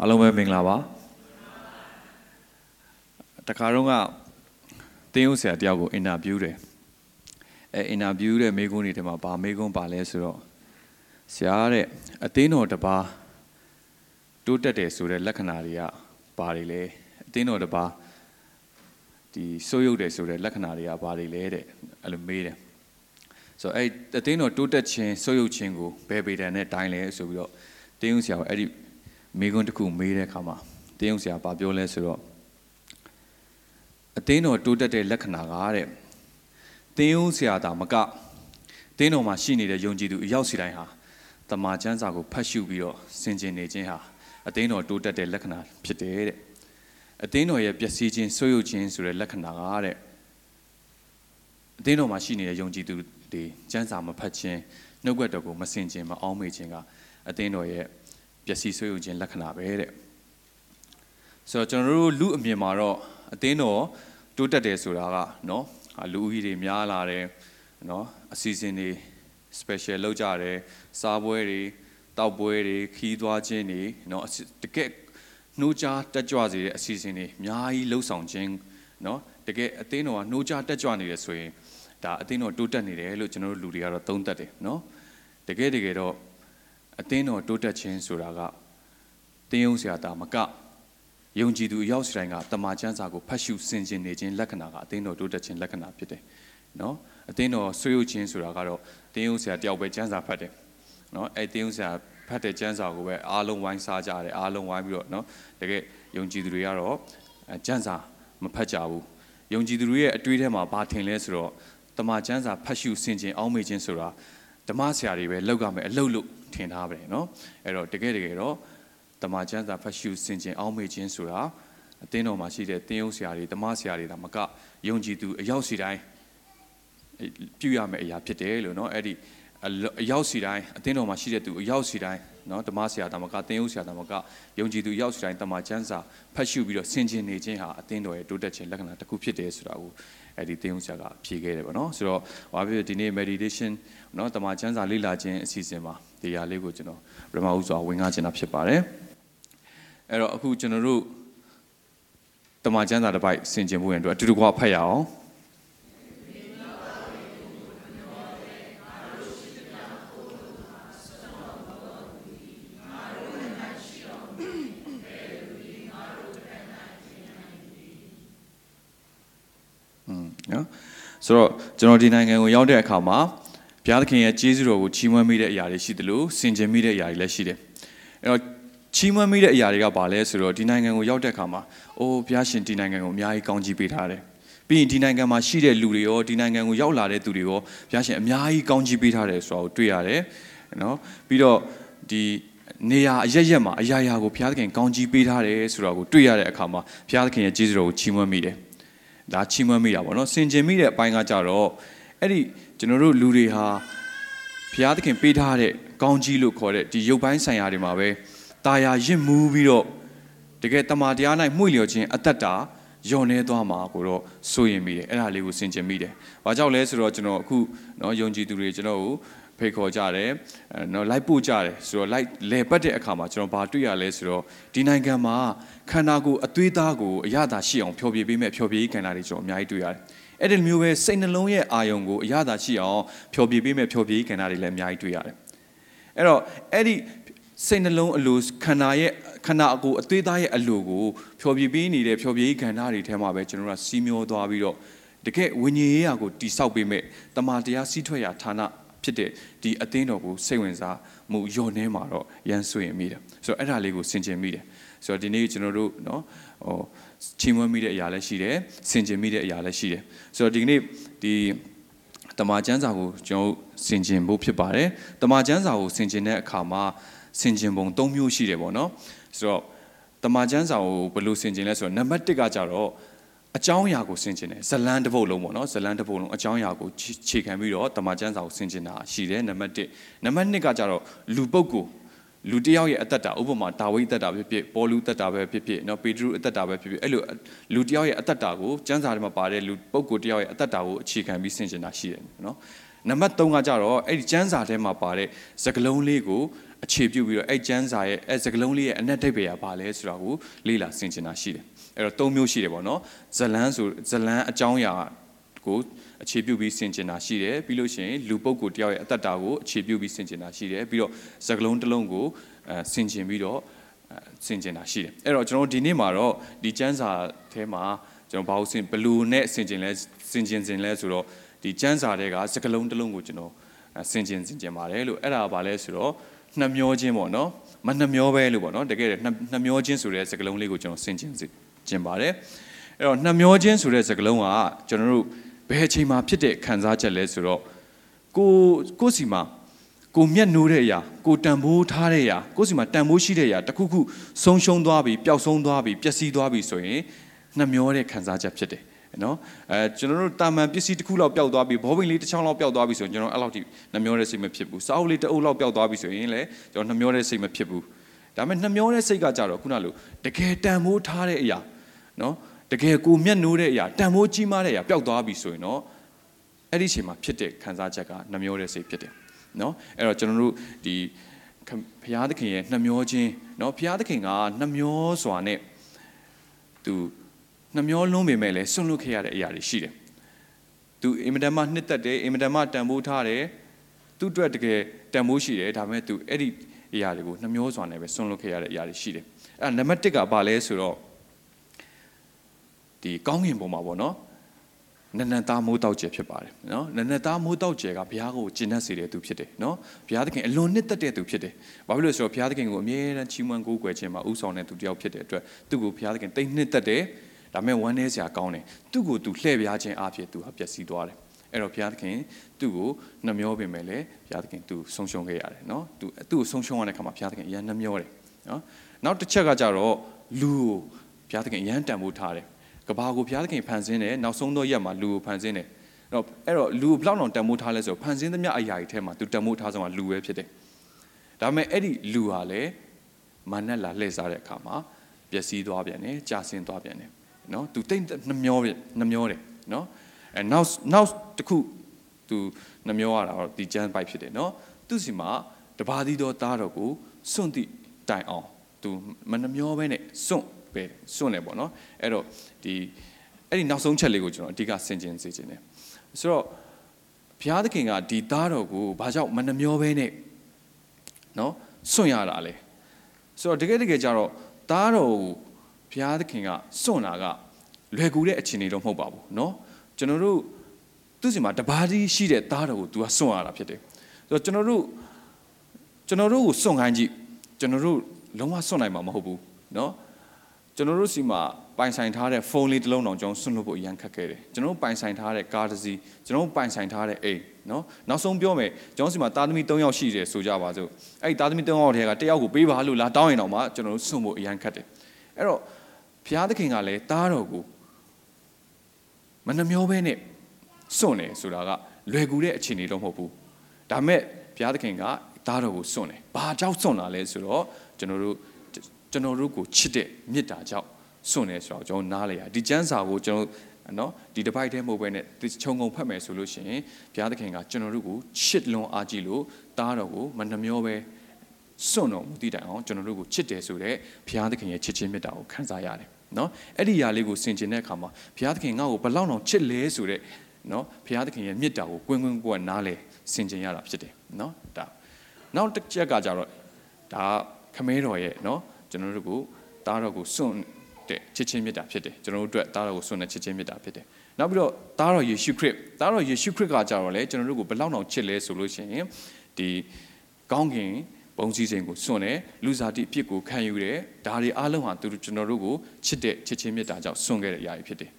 အားလုံးပဲမင်္ဂလာပါတခါတော့ကတင်းဦးဆရာတယောက်ကိုအင်တာဗျူးတယ်အဲအင်တာဗျူးတဲ့မိကုန်းတွေထဲမှာဗာမိကုန်းပါလဲဆိုတော့ဆရာတဲ့အသင်းတော်တစ်ပါးတိုးတက်တယ်ဆိုတဲ့လက္ခဏာတွေကဘာတွေလဲအသင်းတော်တစ်ပါးဒီစိုးရုပ်တယ်ဆိုတဲ့လက္ခဏာတွေကဘာတွေလဲတဲ့အဲ့လိုမေးတယ်ဆိုတော့အဲ့အသင်းတော်တိုးတက်ခြင်းစိုးရုပ်ခြင်းကိုဘယ်ပေတံနဲ့တိုင်းလဲဆိုပြီးတော့တင်းဦးဆရာကအဲ့ဒီ မိကွန်းတစ်ခုမေးတဲ့အခါမှာတင်းအောင်ဆရာဗာပြောလဲဆိုတော့အသင်းတော်တိုးတက်တဲ့လက္ခဏာကတဲ့တင်းအောင်ဆရာသာမကတင်းတော်မှာရှိနေတဲ့ယုံကြည်သူအရောက်စီတိုင်းဟာတမန်ကျမ်းစာကိုဖတ်ရှုပြီးတော့ဆင်ခြင်နေခြင်းဟာအသင်းတော်တိုးတက်တဲ့လက္ခဏာဖြစ်တယ်တဲ့အသင်းတော်ရဲ့ပျက်စီးခြင်းဆွေးရုပ်ခြင်းဆိုတဲ့လက္ခဏာကတဲ့အသင်းတော်မှာရှိနေတဲ့ယုံကြည်သူတွေကျမ်းစာမဖတ်ခြင်းနှုတ်ကပတ်တော်ကိုမဆင်ခြင်မအောင်မေ့ခြင်းကအသင်းတော်ရဲ့ ပျက်စီးဆွေးယုံခြင်းလက္ခဏာပဲတဲ့ဆိုတော့ကျွန်တော်တို့လူအမြင်မှာတော့အသင်းတော်တိုးတက်တယ်ဆိုတာကနော်လူဦးရေတွေများလာတယ်နော်အစီအစဉ်တွေ special လောက်ကြတယ်စားပွဲတွေတောက်ပွဲတွေခီးသွားခြင်းတွေနော်တကယ်နှိုးကြားတက်ကြွစေတဲ့အစီအစဉ်တွေအများကြီးလှုပ်ဆောင်ခြင်းနော်တကယ်အသင်းတော်ကနှိုးကြားတက်ကြွနေတယ်ဆိုရင်ဒါအသင်းတော်တိုးတက်နေတယ်လို့ကျွန်တော်တို့လူတွေကတော့သုံးသပ်တယ်နော်တကယ်တကယ်တော့ အသင်းတော်တိုးတက်ခြင်းဆိုတာကတင်းယုံဆရာတာမကယုံကြည်သူရောက်စတိုင်းကတမန်ကျမ်းစာကိုဖတ်ရှုဆင်ခြင်နေခြင်းလက္ခဏာကအသင်းတော်တိုးတက်ခြင်းလက္ခဏာဖြစ်တယ်နော်အသင်းတော်ဆွေးရုပ်ခြင်းဆိုတာကတော့တင်းယုံဆရာတယောက်ပဲကျမ်းစာဖတ်တယ်နော်အဲတင်းယုံဆရာဖတ်တဲ့ကျမ်းစာကိုပဲအားလုံးဝိုင်းစားကြတယ်အားလုံးဝိုင်းပြီးတော့နော်တကယ်ယုံကြည်သူတွေကတော့ကျမ်းစာမဖတ်ကြဘူးယုံကြည်သူတွေရဲ့အတွေးထဲမှာဘာထင်လဲဆိုတော့တမန်ကျမ်းစာဖတ်ရှုဆင်ခြင်အောင်းမေ့ခြင်းဆိုတာ ဓမ္မဆရာတွေပဲလောက်ရမယ်အလုပ်လို့ထင်ထားပါတယ်နော်အဲ့တော့တကယ်တကယ်တော့တမန်ကျမ်းစာဖတ်ရှုဆင်ခြင်အောင်မေ့ခြင်းဆိုတာအသင်းတော်မှာရှိတဲ့သင်းယုံဆရာတွေဓမ္မဆရာတွေဒါမကယုံကြည်သူအရောက်စီတိုင်းပြုရမယ့်အရာဖြစ်တယ်လို့နော်အဲ့ဒီအရောက်စီတိုင်းအသင်းတော်မှာရှိတဲ့သူအရောက်စီတိုင်းနော်ဓမ္မဆရာဓမ္မကသင်ယုတ်ဆရာဓမ္မကယုံကြည်သူရောက်စီတိုင်းတမန်ကျမ်းစာဖတ်ရှုပြီးတော့ဆင်ခြင်နေခြင်းဟာအသင်းတော်ရဲ့တိုးတက်ခြင်းလက္ခဏာတစ်ခုဖြစ်တယ်ဆိုတာကို အဲ့ဒီသင်ယုတ်ဆရာကဖြေခဲ့တယ်ပေါ့နော်ဆိုတော့ဘာဖြစ်ဒီနေ့ meditation နော်တမန်ကျမ်းစာလေ့လာခြင်းအစီအစဉ်မှာတရားလေးကိုကျွန်တော်ပထမဦးစွာဝင်ငါခြင်းတာဖြစ်ပါတယ်အဲ့တော့အခုကျွန်တော်တို့တမန်ကျမ်းစာတစ်ပိုက်ဆင်ခြင်ဖို့ရန်အတွက်အတူတူကဖတ်ရအောင်နော် ဆိုတော့ကျွန်တော်ဒီနိုင်ငံကိုရောက်တဲ့အခါမှာဘုရားသခင်ရဲ့ကျေးဇူးတော်ကိုချီးမွမ်းမိတဲ့အရာတွေရှိတယ်လို့စင်ကြင်မိတဲ့အရာတွေလည်းရှိတယ်အဲ့တော့ချီးမွမ်းမိတဲ့အရာတွေကဘာလဲဆိုတော့ဒီနိုင်ငံကိုရောက်တဲ့အခါမှာအိုးဘုရားရှင်ဒီနိုင်ငံကိုအများကြီးကောင်းချီးပေးထားတယ်ပြီးရင်ဒီနိုင်ငံမှာရှိတဲ့လူတွေရောဒီနိုင်ငံကိုရောက်လာတဲ့သူတွေရောဘုရားရှင်အများကြီးကောင်းချီးပေးထားတယ်ဆိုတာကိုတွေ့ရတယ်နော်ပြီးတော့ဒီနေရာအရရက်မှာအရာရာကိုဘုရားသခင်ကောင်းချီးပေးထားတယ်ဆိုတာကိုတွေ့ရတဲ့အခါမှာဘုရားသခင်ရဲ့ကျေးဇူးတော်ကိုချီးမွမ်းမိတယ် ဒါချီးမွမ်းမိတာပေါ့နော်စင်ကြင်မိတဲ့အပိုင်းကကြတော့အဲ့ဒီကျွန်တော်တို့လူတွေဟာဘုရားသခင်ပေးထားတဲ့ကောင်းကြီးလို့ခေါ်တဲ့ဒီရုပ်ပိုင်းဆိုင်ရာတွေမှာပဲတာယာရင့်မူပြီးတော့တကယ်တမာတရား၌မှု့လျော်ခြင်းအသက်တာယုံနေသွားမှာကိုတော့စိုးရင်မိတယ်အဲ့ဒါလေးကိုစင်ကြင်မိတယ်။ဘာကြောင့်လဲဆိုတော့ကျွန်တော်အခုနော်ယုံကြည်သူတွေကျွန်တော်ကို ဖိတ်ခေါ်ကြတယ်နော်လိုက်ပို့ကြတယ်ဆိုတော့လိုက်လေပတ်တဲ့အခါမှာကျွန်တော်ဘာတွေ့ရလဲဆိုတော့ဒီနိုင်ငံမှာခန္ဓာကိုယ်အသွေးသားကိုအရသာရှိအောင်ဖျော်ဖြေပေးမဲ့ဖျော်ဖြေရေးခန္ဓာတွေကျွန်တော်အများကြီးတွေ့ရတယ်အဲ့ဒီမျိုးပဲစိတ်နှလုံးရဲ့အာယုံကိုအရသာရှိအောင်ဖျော်ဖြေပေးမဲ့ဖျော်ဖြေရေးခန္ဓာတွေလည်းအများကြီးတွေ့ရတယ်အဲ့တော့အဲ့ဒီစိတ်နှလုံးအလိုခန္ဓာရဲ့ခန္ဓာအကိုအသွေးသားရဲ့အလိုကိုဖျော်ဖြေပေးနေတဲ့ဖျော်ဖြေရေးခန္ဓာတွေထဲမှာပဲကျွန်တော်တို့ကစီမျောသွားပြီးတော့တကယ်ဝိညာဉ်ရေးရာကိုတိဆောက်ပေးမဲ့တမာတရားစီးထွက်ရာဌာန ဖြစ်တဲ့ဒီအသင်းတော်ကိုစိတ်ဝင်စားမှုယုံနေမှာတော့ရန်ဆွေရင်မိတယ်ဆိုတော့အဲ့ဒါလေးကိုဆင်ခြင်မိတယ်ဆိုတော့ဒီနေ့ကျွန်တော်တို့เนาะဟိုချီးမွမ်းမိတဲ့အရာလည်းရှိတယ်ဆင်ခြင်မိတဲ့အရာလည်းရှိတယ်ဆိုတော့ဒီနေ့ဒီတမန်ကျမ်းစာကိုကျွန်တော်ဆင်ခြင်ဖို့ဖြစ်ပါတယ်တမန်ကျမ်းစာကိုဆင်ခြင်တဲ့အခါမှာဆင်ခြင်ပုံ၃မျိုးရှိတယ်ပေါ့နော်ဆိုတော့တမန်ကျမ်းစာကိုဘယ်လိုဆင်ခြင်လဲဆိုတော့နံပါတ်1ကကြတော့ အကြောင်းအရာကိုဆင်ခြင်တယ်ဇလန်းတစ်ပုဒ်လုံးပေါ့နော်ဇလန်းတစ်ပုဒ်လုံးအကြောင်းအရာကိုခြေခံပြီးတော့တမန်ကျမ်းစာကိုဆင်ခြင်တာရှိတယ်နံပါတ်1နံပါတ်2ကကြတော့လူပုဂ္ဂိုလ်လူတယောက်ရဲ့အသက်တာဥပမာဒါဝိဒ်အသက်တာပဲဖြစ်ဖြစ်ပေါ်လူအသက်တာပဲဖြစ်ဖြစ်နော်ပေတရုအသက်တာပဲဖြစ်ဖြစ်အဲ့လိုလူတယောက်ရဲ့အသက်တာကိုကျမ်းစာထဲမှာပါတဲ့လူပုဂ္ဂိုလ်တယောက်ရဲ့အသက်တာကိုအခြေခံပြီးဆင်ခြင်တာရှိတယ်နော်နံပါတ်3ကကြတော့အဲ့ဒီကျမ်းစာထဲမှာပါတဲ့စကားလုံးလေးကိုအခြေပြုပြီးတော့အဲ့ကျမ်းစာရဲ့အဲ့စကလုံးလေးရဲ့အနက်တိတ်ပဲရပါလဲဆိုတာကိုလေ့လာဆင်ခြင်တာရှိတယ် အဲ့တော့၃မျိုးရှိတယ်ပေါ့နော်ဇလန်းဆိုဇလန်းအကြောင်းအရာကိုအခြေပြုပြီးဆင်ခြင်တာရှိတယ်ပြီးလို့ရှိရင်လူပုဂ္ဂိုလ်တယောက်ရဲ့အသက်တာကိုအခြေပြုပြီးဆင်ခြင်တာရှိတယ်ပြီးတော့စကလုံးတစ်လုံးကိုအဲဆင်ခြင်ပြီးတော့ဆင်ခြင်တာရှိတယ်အဲ့တော့ကျွန်တော်ဒီနေ့မှာတော့ဒီကျမ်းစာထဲမှာကျွန်တော်ဘာလို့ဆင်ဘလူနဲ့ဆင်ခြင်လဲဆင်ခြင်စင်လဲဆိုတော့ဒီကျမ်းစာတွေကစကလုံးတစ်လုံးကိုကျွန်တော်ဆင်ခြင်ဆင်ခြင်ပါတယ်လို့အဲ့ဒါကဘာလဲဆိုတော့နှမျောခြင်းပေါ့နော်မနှမျောပဲလို့ပေါ့နော်တကယ်နှမျောခြင်းဆိုတဲ့စကလုံးလေးကိုကျွန်တော်ဆင်ခြင် ကျင်ပါတယ်အဲ့တော့နှမျောခြင်းဆိုတဲ့စကားလုံးကကျွန်တော်တို့ဘယ်အချိန်မှာဖြစ်တဲ့ခံစားချက်လဲဆိုတော့ကိုကိုစီမှာကိုမျက်နှိုးတဲ့အရာကိုတန်ဖိုးထားတဲ့အရာကိုစီမှာတန်ဖိုးရှိတဲ့အရာတခုခုဆုံးရှုံးသွားပြီပျောက်ဆုံးသွားပြီပျက်စီးသွားပြီဆိုရင်နှမျောတဲ့ခံစားချက်ဖြစ်တယ်နော်အဲကျွန်တော်တို့တာမန်ပစ္စည်းတစ်ခုလောက်ပျောက်သွားပြီဘောပင်လေးတစ်ချောင်းလောက်ပျောက်သွားပြီဆိုရင်ကျွန်တော်အဲ့လောက်ထိနှမျောတဲ့စိတ်မဖြစ်ဘူးစာအုပ်လေးတစ်အုပ်လောက်ပျောက်သွားပြီဆိုရင်လည်းကျွန်တော်နှမျောတဲ့စိတ်မဖြစ်ဘူးဒါပေမဲ့နှမျောတဲ့စိတ်ကကြတော့ခုနလိုတကယ်တန်ဖိုးထားတဲ့အရာ နော်တကယ်ကိုမျက်နှိုးတဲ့အရာတန်ဖိုးကြီးမားတဲ့အရာပျောက်သွားပြီဆိုရင်တော့အဲ့ဒီအချိန်မှာဖြစ်တဲ့ခံစားချက်ကနှမျောတဲ့စိတ်ဖြစ်တယ်နော်အဲ့တော့ကျွန်တော်တို့ဒီဘုရားသခင်ရဲ့နှမျောခြင်းနော်ဘုရားသခင်ကနှမျောစွာနဲ့သူနှမျောလုံးပေမဲ့လည်းဆွန့်လွတ်ခဲ့ရတဲ့အရာတွေရှိတယ်သူအင်မတန်မှနှစ်သက်တယ်အင်မတန်မှတန်ဖိုးထားတယ်သူ့အတွက်တကယ်တန်ဖိုးရှိတယ်ဒါပေမဲ့သူအဲ့ဒီအရာတွေကိုနှမျောစွာနဲ့ပဲဆွန့်လွတ်ခဲ့ရတဲ့အရာတွေရှိတယ်အဲ့နံပါတ်1ကဘာလဲဆိုတော့ ဒီကောင်းကင်ဘုံမှာပေါ့နော်နနသားမိုးတောက်ကျယ်ဖြစ်ပါတယ်နော်နနသားမိုးတောက်ကျယ်ကဘုရားကိုကျင့်တတ်စေတဲ့သူဖြစ်တယ်နော်ဘုရားသခင်အလွန်နှစ်သက်တဲ့သူဖြစ်တယ်ဘာဖြစ်လို့လဲဆိုတော့ဘုရားသခင်ကိုအမြဲတမ်းချီးမွမ်းကိုးကွယ်ခြင်းမှာဥဆောင်တဲ့သူတစ်ယောက်ဖြစ်တဲ့အတွက်သူ့ကိုဘုရားသခင်တိတ်နှစ်သက်တယ်ဒါပေမဲ့ဝမ်းနည်းစရာကောင်းတယ်သူ့ကိုသူလှည့်ပြားခြင်းအဖြစ်သူဟာပျက်စီးသွားတယ်အဲ့တော့ဘုရားသခင်သူ့ကိုနှမျောပင်မဲ့လေဘုရားသခင်သူဆုံးရှုံးခဲ့ရတယ်နော်သူသူ့ကိုဆုံးရှုံးရတဲ့ခါမှာဘုရားသခင်အရန်နှမျောတယ်နော်နောက်တစ်ချက်ကကြတော့လူကိုဘုရားသခင်အရန်တန်ဖိုးထားတယ် ကဘာကိုဘုရားသခင်ဖန်ဆင်းတယ်နောက်ဆုံးသောရက်မှာလူကိုဖန်ဆင်းတယ်အဲ့တော့အဲ့တော့လူကိုဘလောက်တောင်တန်ဖိုးထားလဲဆိုတော့ဖန်ဆင်းသမျှအရာတွေထဲမှာသူတန်ဖိုးထားဆုံးကလူပဲဖြစ်တယ်ဒါပေမဲ့အဲ့ဒီလူဟာလည်းမာနလာလှည့်စားတဲ့အခါမှာပျက်စီးသွားပြန်တယ်ကြာဆင်းသွားပြန်တယ်နော်သူတိတ်နှမျောနှမျောတယ်နော်အဲနောက်နောက်တစ်ခုသူနှမျောရတာတော့ဒီကျမ်းပိုက်ဖြစ်တယ်နော်သူစီမှာတပါးသီးသောသားတော်ကိုစွန့်သည့်တိုင်အောင်သူမနှမျောပဲနဲ့စွန့် ပဲစွန့်နေပေါ့နော်အဲ့တော့ဒီအဲ့ဒီနောက်ဆုံးချက်လေးကိုကျွန်တော်အဓိကဆင်ခြင်စေခြင်းတယ်ဆိုတော့ဘုရားသခင်ကဒီသားတော်ကိုဘာကြောင့်မနှမျောပဲနဲ့နော်စွန့်ရတာလဲဆိုတော့တကယ်တကယ်ကြတော့သားတော်ကိုဘုရားသခင်ကစွန့်တာကလွယ်ကူတဲ့အခြေအနေတော့မဟုတ်ပါဘူးเนาะကျွန်တော်တို့သူ့စီမှာတပါးကြီးရှိတဲ့သားတော်ကို तू ကစွန့်ရတာဖြစ်တယ်ဆိုတော့ကျွန်တော်တို့ကျွန်တော်တို့ကိုစွန့်ခိုင်းကြည့်ကျွန်တော်တို့လုံးဝစွန့်နိုင်မှာမဟုတ်ဘူးเนาะ ကျွန်တော်တို့စီမှာပိုင်ဆိုင်ထားတဲ့ဖုန်းလေးတစ်လုံးတောင်ကျွန်တော်ဆွန့်လွတ်ဖို့အရန်ခက်ခဲ့တယ်ကျွန်တော်တို့ပိုင်ဆိုင်ထားတဲ့ကားတစ်စီးကျွန်တော်တို့ပိုင်ဆိုင်ထားတဲ့အိမ်နော်နောက်ဆုံးပြောမယ်ကျွန်တော်စီမှာသားသမီး၃ယောက်ရှိတယ်ဆိုကြပါစို့အဲ့ဒီသားသမီး၃ယောက်ထဲကတစ်ယောက်ကိုပေးပါလို့လာတောင်းရင်တော့မှကျွန်တော်တို့ဆွန့်ဖို့အရန်ခက်တယ်အဲ့တော့ဘုရားသခင်ကလည်းသားတော်ကိုမနှမျောဘဲနဲ့စွန့်တယ်ဆိုတာကလွယ်ကူတဲ့အခြေအနေတော့မဟုတ်ဘူးဒါမဲ့ဘုရားသခင်ကသားတော်ကိုစွန့်တယ်ဘာကြောင့်စွန့်တာလဲဆိုတော့ကျွန်တော်တို့ ကျွန်တော်တို့ကိုချစ်တဲ့မေတ္တာကြောင့်စွန့်တယ်ဆိုတော့ကျွန်တော်နားလေရဒီကျမ်းစာကိုကျွန်တော်နော်ဒီတစ်ပိုက်တည်းမဟုတ်ဘဲနဲ့ခြုံငုံဖတ်မယ်ဆိုလို့ရှိရင်ဘုရားသခင်ကကျွန်တော်တို့ကိုချစ်လွန်အားကြီးလို့တားတော်ကိုမနှမျောပဲစွန့်တော်မူတည်တိုင်အောင်ကျွန်တော်တို့ကိုချစ်တယ်ဆိုတဲ့ဘုရားသခင်ရဲ့ချစ်ခြင်းမေတ္တာကိုခံစားရတယ်နော်အဲ့ဒီຢာလေးကိုဆင်ခြင်တဲ့အခါမှာဘုရားသခင်ငါ့ကိုဘလောက်တောင်ချစ်လဲဆိုတဲ့နော်ဘုရားသခင်ရဲ့မေတ္တာကိုကွင်းကွင်းကွင်းနားလဲဆင်ခြင်ရတာဖြစ်တယ်နော်ဒါနောက်တစ်ချက်ကကြတော့ဒါခမဲတော်ရဲ့နော် ကျွန်တော်တို့ကိုတားတော်ကိုစွန့်တဲ့ချစ်ချင်းမေတ္တာဖြစ်တယ်ကျွန်တော်တို့အတွက်တားတော်ကိုစွန့်တဲ့ချစ်ချင်းမေတ္တာဖြစ်တယ်နောက်ပြီးတော့တားတော်ယေရှုခရစ်တားတော်ယေရှုခရစ်ကကြတော့လေကျွန်တော်တို့ကိုဘလောက်တောင်ချစ်လဲဆိုလို့ရှိရင်ဒီကောင်းကင်ဘုံစည်းစိမ်ကိုစွန့်တယ်လူစားတိအဖြစ်ကိုခံယူတယ်ဒါတွေအားလုံးဟာသူတို့ကျွန်တော်တို့ကိုချစ်တဲ့ချစ်ချင်းမေတ္တာကြောင့်စွန့်ခဲ့တဲ့အရာတွေဖြစ်တယ်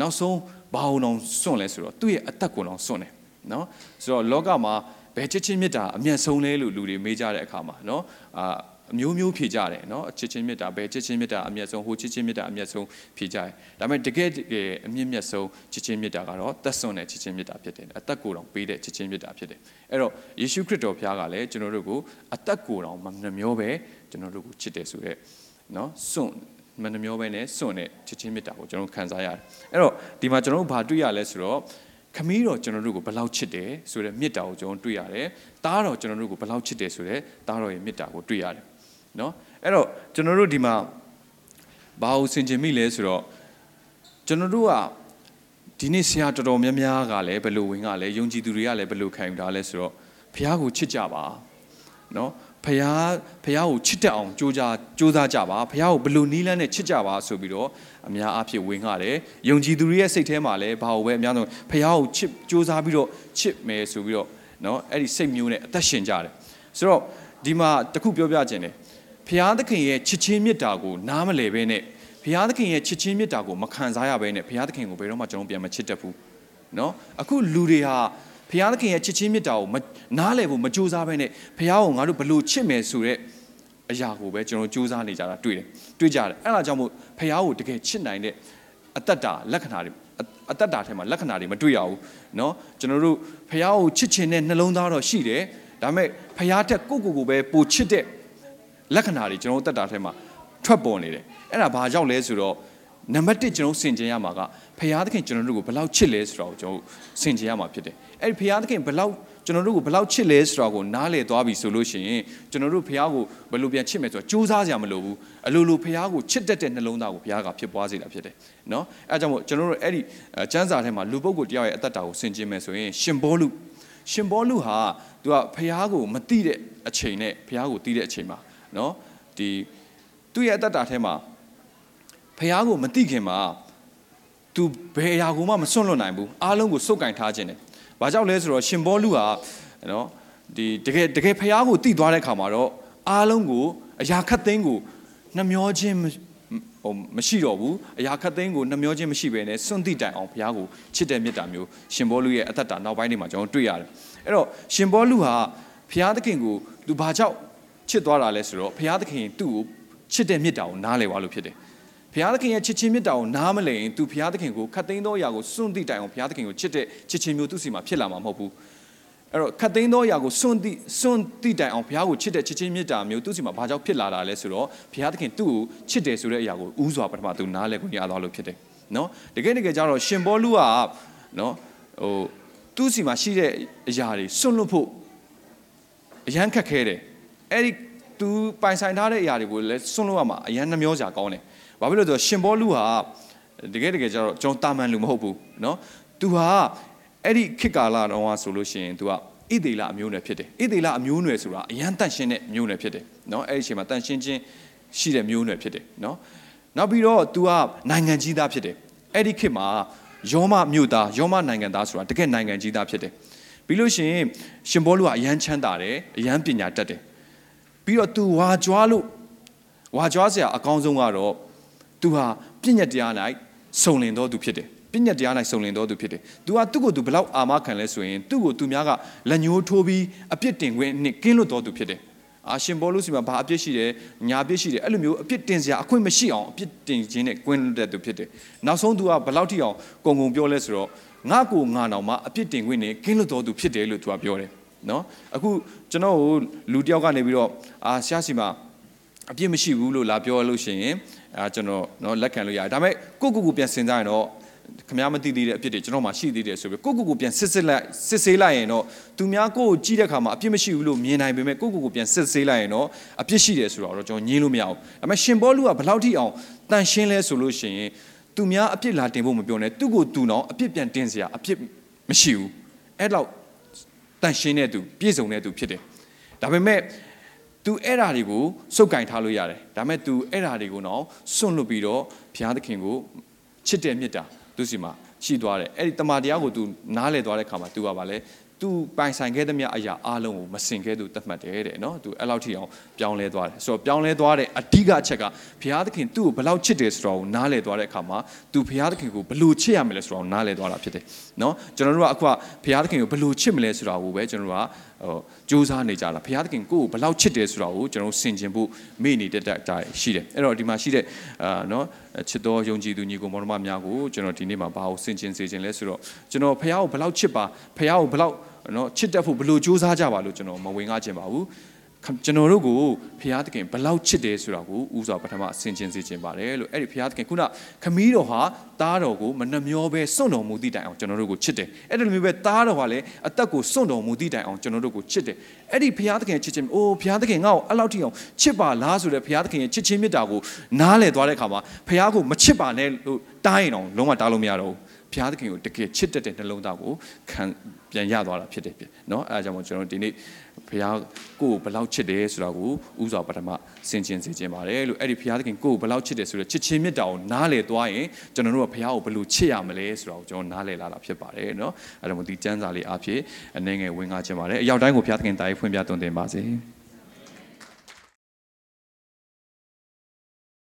နောက်ဆုံးဘာအောင်အောင်စွန့်လဲဆိုတော့သူ့ရဲ့အသက်ကိုအောင်စွန့်တယ်နော်ဆိုတော့လောကမှာဘယ်ချစ်ချင်းမေတ္တာအမျက်ဆုံးလဲလို့လူတွေမေးကြတဲ့အခါမှာနော်အာ အမျိုးမျိုးဖြေကြတယ်နော်ချစ်ချင်းမေတ္တာပဲချစ်ချင်းမေတ္တာအမျက်ဆုံးဟိုချစ်ချင်းမေတ္တာအမျက်ဆုံးဖြေကြတယ်ဒါပေမဲ့တကယ်တကယ်အမြင့်မြတ်ဆုံးချစ်ချင်းမေတ္တာကတော့သက်စွန်တဲ့ချစ်ချင်းမေတ္တာဖြစ်တယ်အသက်ကိုယ်တော်ပေးတဲ့ချစ်ချင်းမေတ္တာဖြစ်တယ်အဲ့တော့ယေရှုခရစ်တော်ဘုရားကလည်းကျွန်တော်တို့ကိုအသက်ကိုယ်တော်မနှမျောပဲကျွန်တော်တို့ကိုချစ်တယ်ဆိုတဲ့နော်စွန့်မနှမျောပဲနဲ့စွန့်တဲ့ချစ်ချင်းမေတ္တာကိုကျွန်တော်ခံစားရတယ်အဲ့တော့ဒီမှာကျွန်တော်တို့ဘာတွေ့ရလဲဆိုတော့ခမီးတော်ကျွန်တော်တို့ကိုဘလောက်ချစ်တယ်ဆိုတဲ့မေတ္တာကိုကျွန်တော်တွေ့ရတယ်။တားတော်ကျွန်တော်တို့ကိုဘလောက်ချစ်တယ်ဆိုတဲ့တားတော်ရဲ့မေတ္တာကိုတွေ့ရတယ်။ နော်အဲ့တော့ကျွန်တော်တို့ဒီမှာဘာလို့ဆင်ခြင်မိလဲဆိုတော့ကျွန်တော်တို့ကဒီနေ့ဆရာတော်တော်များများကလည်းဘယ်လိုဝင်ကလဲယုံကြည်သူတွေကလည်းဘယ်လိုခံယူတာလဲဆိုတော့ဘုရားကိုချစ်ကြပါနော်ဖះဖះကိုချစ်တတ်အောင်ကြိုးစားကြိုးစားကြပါဖះကိုဘလို့နီးလန်းနဲ့ချစ်ကြပါဆိုပြီးတော့အများအားဖြင့်ဝင်ခဲ့တယ်ယုံကြည်သူတွေရဲ့စိတ်ထဲမှာလည်းဘာလို့ပဲအများဆုံးဖះကိုချစ်ကြိုးစားပြီးတော့ချစ်မယ်ဆိုပြီးတော့เนาะအဲ့ဒီစိတ်မျိုးနဲ့အသက်ရှင်ကြတယ်ဆိုတော့ဒီမှာတခုပြောပြခြင်းတယ် ဖះသခင်ရဲ့ချစ်ချင်းမေတ္တာကိုနားမလည်ဘဲနဲ့ဖះသခင်ရဲ့ချစ်ချင်းမေတ္တာကိုမခံစားရဘဲနဲ့ဖះသခင်ကိုဘယ်တော့မှကျွန်တော်ပြန်မချစ်တတ်ဘူးเนาะအခုလူတွေဟာဖခင်သခင်ရဲ့ချစ်ချင်းမေတ္တာကိုနားလည်ဖို့မကြိုးစားဘဲနဲ့ဖခင်ကိုငါတို့ဘလို့ချစ်မယ်ဆိုတဲ့အရာကိုပဲကျွန်တော်ကြိုးစားနေကြတာတွေ့တယ်တွေ့ကြတယ်အဲ့ဒါကြောင့်မို့ဖခင်ကိုတကယ်ချစ်နိုင်တဲ့အတ္တတာလက္ခဏာတွေအတ္တတာထဲမှာလက္ခဏာတွေမတွေ့ရဘူးเนาะကျွန်တော်တို့ဖခင်ကိုချစ်ချင်တဲ့နှလုံးသားတော့ရှိတယ်ဒါပေမဲ့ဖခင်တက်ကိုကိုကိုပဲပိုချစ်တဲ့ လက္ခဏာတွေကျွန်တော်တို့တတ်တာထဲမှာထွက်ပေါ်နေတယ်အဲ့ဒါဘာကြောင့်လဲဆိုတော့နံပါတ်1ကျွန်တော်ဆင်ခြင်ရမှာကဖခင်သခင်ကျွန်တော်တို့ကိုဘယ်လောက်ချစ်လဲဆိုတော့ကျွန်တော်ဆင်ခြင်ရမှာဖြစ်တယ်အဲ့ဒီဖခင်သခင်ဘယ်လောက်ကျွန်တော်တို့ကိုဘယ်လောက်ချစ်လဲဆိုတော့ကိုနားလည်သွားပြီဆိုလို့ရှိရင်ကျွန်တော်တို့ဖခင်ကိုဘယ်လိုပြန်ချစ်မယ်ဆိုတော့စူးစမ်းစရာမလိုဘူးအလိုလိုဖခင်ကိုချစ်တတ်တဲ့နှလုံးသားကိုဖခင်ကဖြစ်ပွားစေတာဖြစ်တယ်နော်အဲကြောင့်မို့ကျွန်တော်တို့အဲ့ဒီကျမ်းစာထဲမှာလူပုဂ္ဂိုလ်တယောက်ရဲ့အသက်တာကိုဆင်ခြင်မယ်ဆိုရင်ရှင်ဘောလူရှင်ဘောလူဟာသူကဖခင်ကိုမသိတဲ့အချိန်နဲ့ဖခင်ကိုသိတဲ့အချိန်မှာ နော်ဒီသူ့ရဲ့အသက်တာထဲမှာဖះကိုမသိခင်မှာ तू ဘယ်အရာကိုမှမစွန့်လွတ်နိုင်ဘူးအားလုံးကိုစုပ်ကင်ထားခြင်းတယ်။ဘာကြောင့်လဲဆိုတော့ရှင်ဘောလူဟာနော်ဒီတကယ်တကယ်ဖះကိုတိသွားတဲ့ခါမှာတော့အားလုံးကိုအရာခတ်သိမ်းကိုနှမျောခြင်းဟိုမရှိတော့ဘူးအရာခတ်သိမ်းကိုနှမျောခြင်းမရှိဘဲနဲ့စွန့်တိတိုင်အောင်ဘုရားကိုချစ်တဲ့မေတ္တာမျိုးရှင်ဘောလူရဲ့အသက်တာနောက်ပိုင်းတွေမှာကျွန်တော်တွေ့ရတယ်အဲ့တော့ရှင်ဘောလူဟာဘုရားသခင်ကိုသူဘာကြောင့် ချစ်သွားတာလဲဆိုတော့ဘုရားသခင်သူ့ကိုချစ်တဲ့မေတ္တာကိုနားလည်သွားလို့ဖြစ်တယ်ဘုရားသခင်ရဲ့ချစ်ချင်းမေတ္တာကိုနားမလည်ရင် तू ဘုရားသခင်ကိုခတ်သိမ်းသောအရာကိုစွန့်တိတိုင်အောင်ဘုရားသခင်ကိုချစ်တဲ့ချစ်ချင်းမျိုးသူ့စီမှာဖြစ်လာမှာမဟုတ်ဘူးအဲ့တော့ခတ်သိမ်းသောအရာကိုစွန့်တိစွန့်တိတိုင်အောင်ဘုရားကိုချစ်တဲ့ချစ်ချင်းမေတ္တာမျိုးသူ့စီမှာဘာကြောင့်ဖြစ်လာတာလဲဆိုတော့ဘုရားသခင်သူ့ကိုချစ်တယ်ဆိုတဲ့အရာကိုဥစွာပထမသူနားလည်ခွင့်ရသွားလို့ဖြစ်တယ်နော်တကယ်တကယ်ကျတော့ရှင်ဘောလူကနော်ဟိုသူ့စီမှာရှိတဲ့အရာတွေစွန့်လွတ်ဖို့အရန်ခက်ခဲတယ် အဲ့ဒီသူပိုင်ဆိုင်ထားတဲ့အရာတွေကိုလည်းစွန့်လွတ်ရမှာအရန်နှမျောစရာကောင်းတယ်။ဘာဖြစ်လို့လဲဆိုတော့ရှင်ဘောလူဟာတကယ်တကယ်ကျတော့ကျွန်တော်တာမန်လူမဟုတ်ဘူးเนาะ။ तू ဟာအဲ့ဒီခေတ်ကာလတုန်းကဆိုလို့ရှိရင် तू ကဣသေလအမျိုးနွယ်ဖြစ်တယ်။ဣသေလအမျိုးနွယ်ဆိုတာအရန်တန့်ရှင်းတဲ့မျိုးနွယ်ဖြစ်တယ်เนาะအဲ့ဒီအချိန်မှာတန့်ရှင်းခြင်းရှိတဲ့မျိုးနွယ်ဖြစ်တယ်เนาะ။နောက်ပြီးတော့ तू ကနိုင်ငံကြီးသားဖြစ်တယ်။အဲ့ဒီခေတ်မှာယောမမြို့သားယောမနိုင်ငံသားဆိုတာတကယ်နိုင်ငံကြီးသားဖြစ်တယ်။ပြီးလို့ရှိရင်ရှင်ဘောလူကအရန်ချမ်းသာတယ်အရန်ပညာတတ်တယ်။ ပြီးတော့ तू ဝါကြွားလို့ဝါကြွားစရာအကောင်းဆုံးကတော့သူဟာပြည့်ညက်တရား၌စုံလင်တော်သူဖြစ်တယ်ပြည့်ညက်တရား၌စုံလင်တော်သူဖြစ်တယ်သူဟာသူ့ကိုသူဘလောက်အာမခံလဲဆိုရင်သူ့ကိုသူများကလက်ညှိုးထိုးပြီးအပြစ်တင်ခွင့်နဲ့ကင်းလွတ်တော်သူဖြစ်တယ်အာရှင်ဘောလုစီမှာဘာအပြစ်ရှိတယ်ညာအပြစ်ရှိတယ်အဲ့လိုမျိုးအပြစ်တင်စရာအခွင့်မရှိအောင်အပြစ်တင်ခြင်းနဲ့ကွင်းလွတ်တဲ့သူဖြစ်တယ်နောက်ဆုံးသူကဘလောက်ထိအောင်ကုံကုံပြောလဲဆိုတော့ငါကိုငါတော်မှာအပြစ်တင်ခွင့်နဲ့ကင်းလွတ်တော်သူဖြစ်တယ်လို့သူကပြောတယ် နော်အခုကျွန်တော်ကိုလူတယောက်ကနေပြီးတော့အာရှားစီမှာအပြစ်မရှိဘူးလို့လာပြောလို့ရှိရင်အဲကျွန်တော်နော်လက်ခံလို့ရတယ်ဒါပေမဲ့ကိုကိုကိုပြန်စဉ်းစားရင်တော့ခမားမသိသေးတဲ့အဖြစ်တွေကျွန်တော်မှရှိသေးတယ်ဆိုပြီးကိုကိုကိုပြန်စစ်စစ်လိုက်စစ်ဆေးလိုက်ရင်တော့သူများကိုကိုကြည့်တဲ့အခါမှာအပြစ်မရှိဘူးလို့မြင်နိုင်ပေမဲ့ကိုကိုကိုပြန်စစ်ဆေးလိုက်ရင်တော့အပြစ်ရှိတယ်ဆိုတော့ကျွန်တော်ညင်းလို့မရဘူးဒါပေမဲ့ရှင်ဘောလူကဘလောက်ထိအောင်တန်ရှင်းလဲဆိုလို့ရှိရင်သူများအပြစ်လာတင်ဖို့မပြောနဲ့သူ့ကိုသူတော့အပြစ်ပြန်တင်စရာအပြစ်မရှိဘူးအဲ့တော့ တန်ရှင်းတဲ့သူပြည့်စုံတဲ့သူဖြစ်တယ်ဒါပေမဲ့ तू အဲ့ဓာတွေကိုစုပ်ကင်ထားလို့ရတယ်ဒါပေမဲ့ तू အဲ့ဓာတွေကိုတော့စွန့်လွတ်ပြီးတော့ဘုရားသခင်ကိုချစ်တဲ့မြတ်တာသူစီမှာရှိသွားတယ်အဲ့ဒီတမန်တရားကို तू နားလည်သွားတဲ့ခါမှာ तू ကပါလဲ သူပိုင်ဆိုင်ခဲ့သမျှအရာအလုံးကိုမစင်ခဲ့သူသတ်မှတ်တယ်တဲ့နော်သူအဲ့လောက်ထိအောင်ပြောင်းလဲသွားတယ်ဆိုတော့ပြောင်းလဲသွားတဲ့အဓိကအချက်ကဘုရားသခင်သူ့ကိုဘယ်လောက်ချစ်တယ်ဆိုတော့နားလဲသွားတဲ့အခါမှာသူဘုရားသခင်ကိုဘယ်လိုချစ်ရမလဲဆိုတော့နားလဲသွားတာဖြစ်တယ်နော်ကျွန်တော်တို့ကအခုကဘုရားသခင်ကိုဘယ်လိုချစ်မလဲဆိုတာကိုပဲကျွန်တော်တို့ကဟိုစူးစမ်းနေကြတာဘုရားသခင်ကိုယ်ကိုဘယ်လောက်ချစ်တယ်ဆိုတာကိုကျွန်တော်ဆင်ခြင်ဖို့မေ့နေတဲ့တဲ့အတိုင်းရှိတယ်အဲ့တော့ဒီမှာရှိတဲ့အာနော်ချစ်တော်ယုံကြည်သူညီကိုမောင်နှမများကိုကျွန်တော်ဒီနေ့မှာဘာကိုဆင်ခြင်စေခြင်းလဲဆိုတော့ကျွန်တော်ဘုရားကိုဘယ်လောက်ချစ်ပါဘုရားကိုဘယ်လောက်နော်ချစ်တတ်ဖို့ဘယ်လိုစူးစမ်းကြပါလို့ကျွန်တော်မဝင်ကားခြင်းပါဘူးခခမ ကျွန်တော်တို့ကိုဘုရားသခင်ဘယ်လောက်ချစ်တယ်ဆိုတာကိုဥစွာပထမဆင်ခြင်စေခြင်းပါတယ်လို့အဲ့ဒီဘုရားသခင်ခုနခမီးတော်ဟာသားတော်ကိုမနှမျောပဲစွန့်တော်မူသည့်တိုင်အောင်ကျွန်တော်တို့ကိုချစ်တယ်အဲ့ဒီလိုမျိုးပဲသားတော်ဟာလည်းအသက်ကိုစွန့်တော်မူသည့်တိုင်အောင်ကျွန်တော်တို့ကိုချစ်တယ်အဲ့ဒီဘုရားသခင်ချစ်ခြင်းအိုးဘုရားသခင်ငါ့ကိုအဲ့လောက်ထိအောင်ချစ်ပါလားဆိုတဲ့ဘုရားသခင်ရဲ့ချစ်ခြင်းမေတ္တာကိုနားလည်သွားတဲ့အခါမှာဘုရားကိုမချစ်ပါနဲ့လို့တားရင်တော့လုံးဝတားလို့မရတော့ဘူးဘုရားသခင်ကိုတကယ်ချစ်တတ်တဲ့နှလုံးသားကိုခံပြန်ရသွားတာဖြစ်တယ်ဖြစ်เนาะအဲဒါကြောင့်မို့ကျွန်တော်ဒီနေ့ ဘုရားကိုယ်ကိုဘယ်လောက်ချစ်တယ်ဆိုတာကိုဥစွာပထမဆင်ခြင်စေခြင်းပါတယ်လို့အဲ့ဒီဘုရားသခင်ကိုယ်ကိုဘယ်လောက်ချစ်တယ်ဆိုတော့ချစ်ချင်းမြတ်တာကိုနားလည်သွားရင်ကျွန်တော်တို့ကဘုရားကိုဘယ်လိုချစ်ရမလဲဆိုတာကိုကျွန်တော်နားလည်လာတာဖြစ်ပါတယ်เนาะအဲ့ဒါမို့ဒီကျမ်းစာလေးအဖြစ်အနေငယ်ဝင်ကားခြင်းပါတယ်အရောက်တိုင်းကိုဘုရားသခင်တားဖွင့်ပြသွန်သင်ပါစေ။